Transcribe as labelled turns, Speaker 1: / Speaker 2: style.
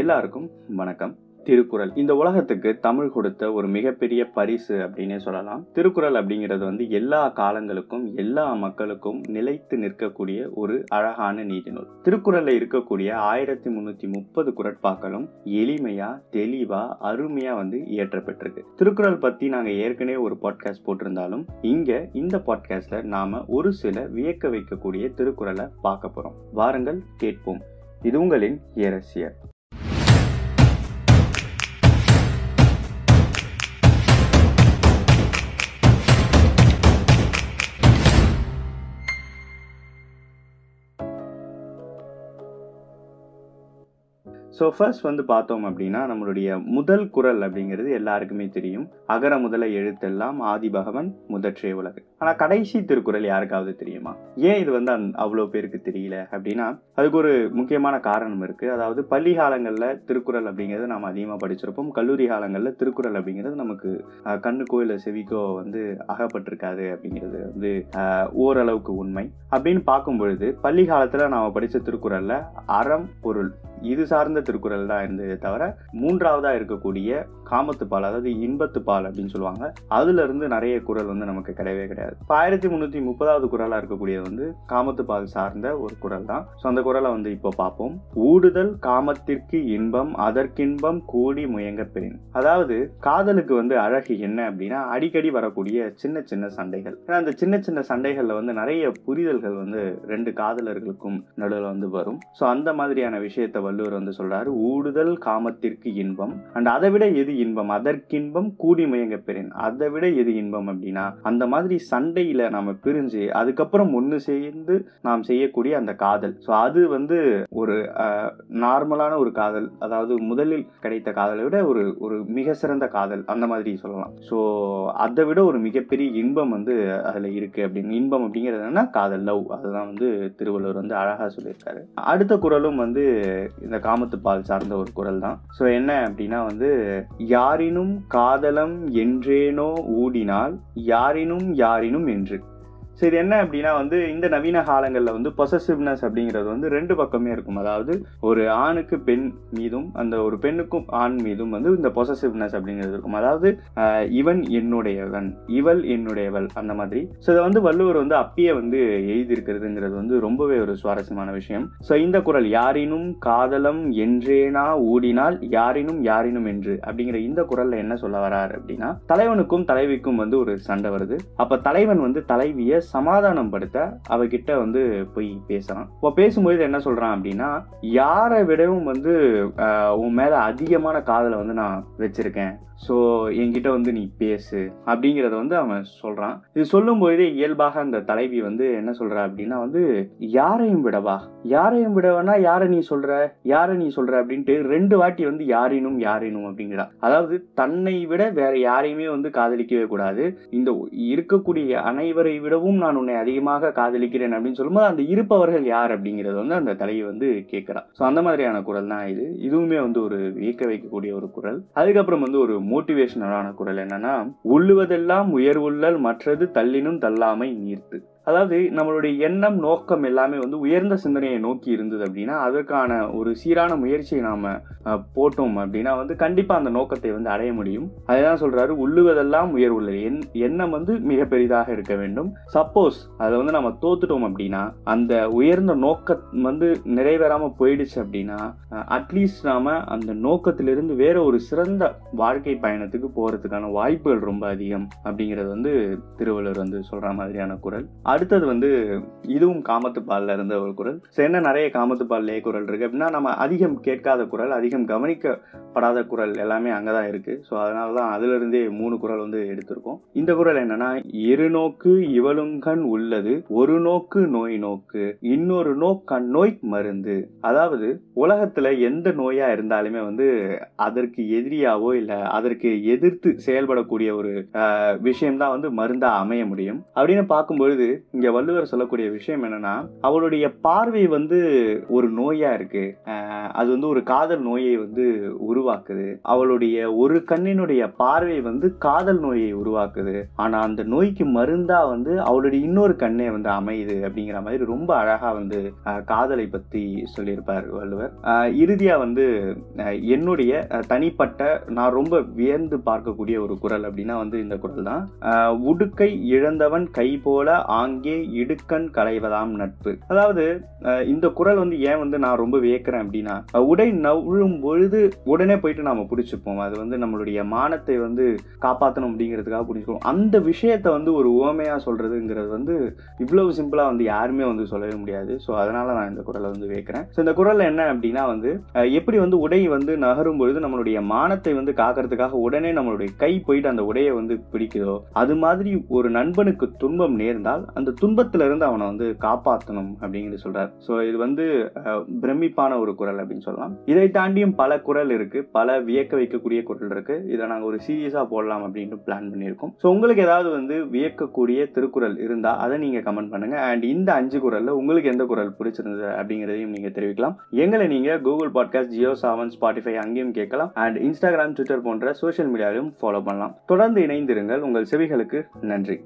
Speaker 1: எல்லாருக்கும் வணக்கம் திருக்குறள் இந்த உலகத்துக்கு தமிழ் கொடுத்த ஒரு மிகப்பெரிய பரிசு அப்படின்னே சொல்லலாம் திருக்குறள் அப்படிங்கிறது வந்து எல்லா காலங்களுக்கும் எல்லா மக்களுக்கும் நிலைத்து நிற்கக்கூடிய ஒரு அழகான நீதி நூல் திருக்குறளில் இருக்கக்கூடிய ஆயிரத்தி முன்னூத்தி முப்பது குரட்பாக்களும் எளிமையா தெளிவா அருமையா வந்து இயற்றப்பட்டிருக்கு திருக்குறள் பத்தி நாங்க ஏற்கனவே ஒரு பாட்காஸ்ட் போட்டிருந்தாலும் இங்க இந்த பாட்காஸ்ட்ல நாம ஒரு சில வியக்க வைக்கக்கூடிய திருக்குறளை பார்க்க போறோம் வாருங்கள் கேட்போம் இது உங்களின் இரசியர் ஸோ ஃபர்ஸ்ட் வந்து பார்த்தோம் அப்படின்னா நம்மளுடைய முதல் குரல் அப்படிங்கிறது எல்லாருக்குமே தெரியும் அகர முதல எழுத்தெல்லாம் ஆதி பகவன் முதற்றே உலகு ஆனால் கடைசி திருக்குறள் யாருக்காவது தெரியுமா ஏன் இது வந்து அந் அவ்வளோ பேருக்கு தெரியல அப்படின்னா அதுக்கு ஒரு முக்கியமான காரணம் இருக்குது அதாவது பள்ளி காலங்களில் திருக்குறள் அப்படிங்கிறது நாம் அதிகமாக படிச்சிருப்போம் கல்லூரி காலங்களில் திருக்குறள் அப்படிங்கிறது நமக்கு கண்ணுக்கோ இல்லை செவிக்கோ வந்து அகப்பட்டிருக்காது அப்படிங்கிறது வந்து ஓரளவுக்கு உண்மை அப்படின்னு பார்க்கும் பொழுது பள்ளி காலத்தில் நாம் படித்த திருக்குறளில் அறம் பொருள் இது சார்ந்த திருக்குறள் தான் இருந்ததே தவிர மூன்றாவதாக இருக்கக்கூடிய காமத்துப்பால் அதாவது இன்பத்துப்பால் அப்படின்னு சொல்லுவாங்க அதுலேருந்து நிறைய குரல் வந்து நமக்கு கிடையவே கிடையாது ஆயிரத்தி முன்னூத்தி முப்பதாவது குரலா இருக்கக்கூடியது வந்து காமத்துப்பால் சார்ந்த ஒரு குரல் தான் ஸோ அந்த குரலை வந்து இப்போ பார்ப்போம் ஊடுதல் காமத்திற்கு இன்பம் அதற்கின்பம் கூடி முயங்க பெறின் அதாவது காதலுக்கு வந்து அழகு என்ன அப்படின்னா அடிக்கடி வரக்கூடிய சின்ன சின்ன சண்டைகள் ஏன்னா அந்த சின்ன சின்ன சண்டைகளில் வந்து நிறைய புரிதல்கள் வந்து ரெண்டு காதலர்களுக்கும் நடுவில் வந்து வரும் ஸோ அந்த மாதிரியான விஷயத்தை வள்ளுவர் வந்து சொல்றாரு ஊடுதல் காமத்திற்கு இன்பம் அண்ட் அதை விட எது இன்பம் அதற்கின்பம் கூடி மயங்க பெறேன் அதை விட எது இன்பம் அப்படின்னா அந்த மாதிரி சண்டையில நாம பிரிஞ்சு அதுக்கப்புறம் ஒன்று சேர்ந்து நாம் செய்யக்கூடிய அந்த காதல் ஸோ அது வந்து ஒரு நார்மலான ஒரு காதல் அதாவது முதலில் கிடைத்த காதலை விட ஒரு ஒரு மிக சிறந்த காதல் அந்த மாதிரி சொல்லலாம் ஸோ அதை விட ஒரு மிகப்பெரிய இன்பம் வந்து அதில் இருக்குது அப்படின்னு இன்பம் அப்படிங்கிறது என்னன்னா காதல் லவ் அதுதான் வந்து திருவள்ளுவர் வந்து அழகாக சொல்லியிருக்காரு அடுத்த குரலும் வந்து இந்த காமத்து பால் சார்ந்த ஒரு குரல் தான் ஸோ என்ன அப்படின்னா வந்து யாரினும் காதலம் என்றேனோ ஊடினால் யாரினும் யாரினும் என்று ஸோ இது என்ன அப்படின்னா வந்து இந்த நவீன காலங்களில் வந்து பொசசிவ்னஸ் அப்படிங்கிறது வந்து ரெண்டு பக்கமே இருக்கும் அதாவது ஒரு ஆணுக்கு பெண் மீதும் அந்த ஒரு பெண்ணுக்கும் ஆண் மீதும் வந்து இந்த பொசசிவ்னஸ் அப்படிங்கிறது இருக்கும் அதாவது இவன் என்னுடையவன் இவள் என்னுடையவள் அந்த மாதிரி ஸோ இதை வந்து வள்ளுவர் வந்து அப்பயே வந்து எழுதியிருக்கிறதுங்கிறது வந்து ரொம்பவே ஒரு சுவாரஸ்யமான விஷயம் ஸோ இந்த குரல் யாரினும் காதலம் என்றேனா ஊடினால் யாரினும் யாரினும் என்று அப்படிங்கிற இந்த குரலில் என்ன சொல்ல வராரு அப்படின்னா தலைவனுக்கும் தலைவிக்கும் வந்து ஒரு சண்டை வருது அப்போ தலைவன் வந்து தலைவியை சமாதானப்படுத்த அவகிட்ட வந்து போய் பேசுகிறான் இப்போ பேசும்போது என்ன சொல்கிறான் அப்படின்னா யாரை விடவும் வந்து உன் மேலே அதிகமான காதலை வந்து நான் வச்சுருக்கேன் ஸோ என்கிட்ட வந்து நீ பேசு அப்படிங்கிறத வந்து அவன் சொல்கிறான் இது போதே இயல்பாக அந்த தலைவி வந்து என்ன சொல்கிறா அப்படின்னா வந்து யாரையும் விடவா யாரையும் விடவனா யாரை நீ சொல்கிற யாரை நீ சொல்கிற அப்படின்ட்டு ரெண்டு வாட்டி வந்து யாரினும் யாரினும் அப்படிங்கிறா அதாவது தன்னை விட வேற யாரையுமே வந்து காதலிக்கவே கூடாது இந்த இருக்கக்கூடிய அனைவரை விடவும் நான் உன்னை அதிகமாக காதலிக்கிறேன் அப்படின்னு சொல்லும்போது அந்த இருப்பவர்கள் யார் அப்படிங்கிறது வந்து அந்த தலையை வந்து கேட்குறான் ஸோ அந்த மாதிரியான குரல் தான் இது இதுவுமே வந்து ஒரு வியக்க வைக்கக்கூடிய ஒரு குரல் அதுக்கப்புறம் வந்து ஒரு மோட்டிவேஷனலான குரல் என்னன்னா உள்ளுவதெல்லாம் உயர்வுள்ளல் மற்றது தள்ளினும் தள்ளாமை நீர்த்து அதாவது நம்மளுடைய எண்ணம் நோக்கம் எல்லாமே வந்து உயர்ந்த சிந்தனையை நோக்கி இருந்தது அப்படின்னா அதற்கான ஒரு சீரான முயற்சியை நாம் போட்டோம் அப்படின்னா வந்து கண்டிப்பாக அந்த நோக்கத்தை வந்து அடைய முடியும் அதுதான் சொல்கிறாரு உள்ளுவதெல்லாம் உயர்வுள்ளது என் எண்ணம் வந்து மிக பெரிதாக இருக்க வேண்டும் சப்போஸ் அதை வந்து நம்ம தோத்துட்டோம் அப்படின்னா அந்த உயர்ந்த நோக்க வந்து நிறைவேறாமல் போயிடுச்சு அப்படின்னா அட்லீஸ்ட் நாம் அந்த நோக்கத்திலிருந்து வேற ஒரு சிறந்த வாழ்க்கை பயணத்துக்கு போகிறதுக்கான வாய்ப்புகள் ரொம்ப அதிகம் அப்படிங்கிறது வந்து திருவள்ளுவர் வந்து சொல்கிற மாதிரியான குரல் அடுத்தது வந்து இதுவும் காமத்துப்பாலில் இருந்த ஒரு குரல் ஸோ என்ன நிறைய காமத்துப்பால்லே குரல் இருக்குது அப்படின்னா நம்ம அதிகம் கேட்காத குரல் அதிகம் கவனிக்கப்படாத குரல் எல்லாமே அங்கே தான் இருக்குது ஸோ அதனால தான் அதுலேருந்தே மூணு குரல் வந்து எடுத்திருக்கோம் இந்த குரல் இரு நோக்கு இவளுங்கண் உள்ளது ஒரு நோக்கு நோய் நோக்கு இன்னொரு நோக்கண் நோய் மருந்து அதாவது உலகத்தில் எந்த நோயாக இருந்தாலுமே வந்து அதற்கு எதிரியாவோ இல்லை அதற்கு எதிர்த்து செயல்படக்கூடிய ஒரு விஷயம்தான் வந்து மருந்தாக அமைய முடியும் அப்படின்னு பார்க்கும்பொழுது இங்க வள்ளுவர் சொல்லக்கூடிய விஷயம் என்னன்னா அவளுடைய பார்வை வந்து ஒரு நோயா இருக்கு அது வந்து ஒரு காதல் நோயை வந்து உருவாக்குது அவளுடைய ஒரு கண்ணினுடைய பார்வை வந்து காதல் நோயை உருவாக்குது ஆனா அந்த நோய்க்கு மருந்தா வந்து அவளுடைய இன்னொரு கண்ணே வந்து அமையுது அப்படிங்கிற மாதிரி ரொம்ப அழகா வந்து காதலை பத்தி சொல்லியிருப்பார் வள்ளுவர் இறுதியா வந்து என்னுடைய தனிப்பட்ட நான் ரொம்ப வியந்து பார்க்கக்கூடிய ஒரு குரல் அப்படின்னா வந்து இந்த குரல் தான் உடுக்கை இழந்தவன் கை போல ஆங் அங்கே இடுக்கண் களைவதாம் நட்பு அதாவது இந்த குரல் வந்து ஏன் வந்து நான் ரொம்ப வியக்கிறேன் அப்படின்னா உடை நவிழும் பொழுது உடனே போயிட்டு நாம பிடிச்சிப்போம் அது வந்து நம்மளுடைய மானத்தை வந்து காப்பாற்றணும் அப்படிங்கிறதுக்காக புடிச்சுப்போம் அந்த விஷயத்த வந்து ஒரு ஓமையா சொல்றதுங்கிறது வந்து இவ்வளவு சிம்பிளா வந்து யாருமே வந்து சொல்லவே முடியாது ஸோ அதனால நான் இந்த குரலை வந்து வியக்கிறேன் ஸோ இந்த குரல் என்ன அப்படின்னா வந்து எப்படி வந்து உடை வந்து நகரும் பொழுது நம்மளுடைய மானத்தை வந்து காக்கிறதுக்காக உடனே நம்மளுடைய கை போயிட்டு அந்த உடையை வந்து பிடிக்குதோ அது மாதிரி ஒரு நண்பனுக்கு துன்பம் நேர்ந்தால் அந்த துன்பத்திலிருந்து அவனை வந்து காப்பாற்றணும் அப்படிங்கிறது சொல்கிறார் ஸோ இது வந்து பிரமிப்பான ஒரு குரல் அப்படின்னு சொல்லலாம் இதை தாண்டியும் பல குரல் இருக்குது பல வியக்க வைக்கக்கூடிய குரல் இருக்குது இதை நாங்கள் ஒரு சீரியஸாக போடலாம் அப்படின்னு பிளான் பண்ணியிருக்கோம் ஸோ உங்களுக்கு ஏதாவது வந்து வியக்கக்கூடிய திருக்குறள் இருந்தால் அதை நீங்கள் கமெண்ட் பண்ணுங்கள் அண்ட் இந்த அஞ்சு குரலில் உங்களுக்கு எந்த குரல் பிடிச்சிருந்தது அப்படிங்கிறதையும் நீங்கள் தெரிவிக்கலாம் எங்களை நீங்கள் Google podcast Jio Saavn Spotify அங்கேயும் கேட்கலாம் அண்ட் இன்ஸ்டாகிராம் ட்விட்டர் போன்ற சோஷியல் மீடியாவிலும் ஃபாலோ பண்ணலாம் தொடர்ந்து இணைந்திருங்கள் உங்கள் செவிகளுக்கு நன்றி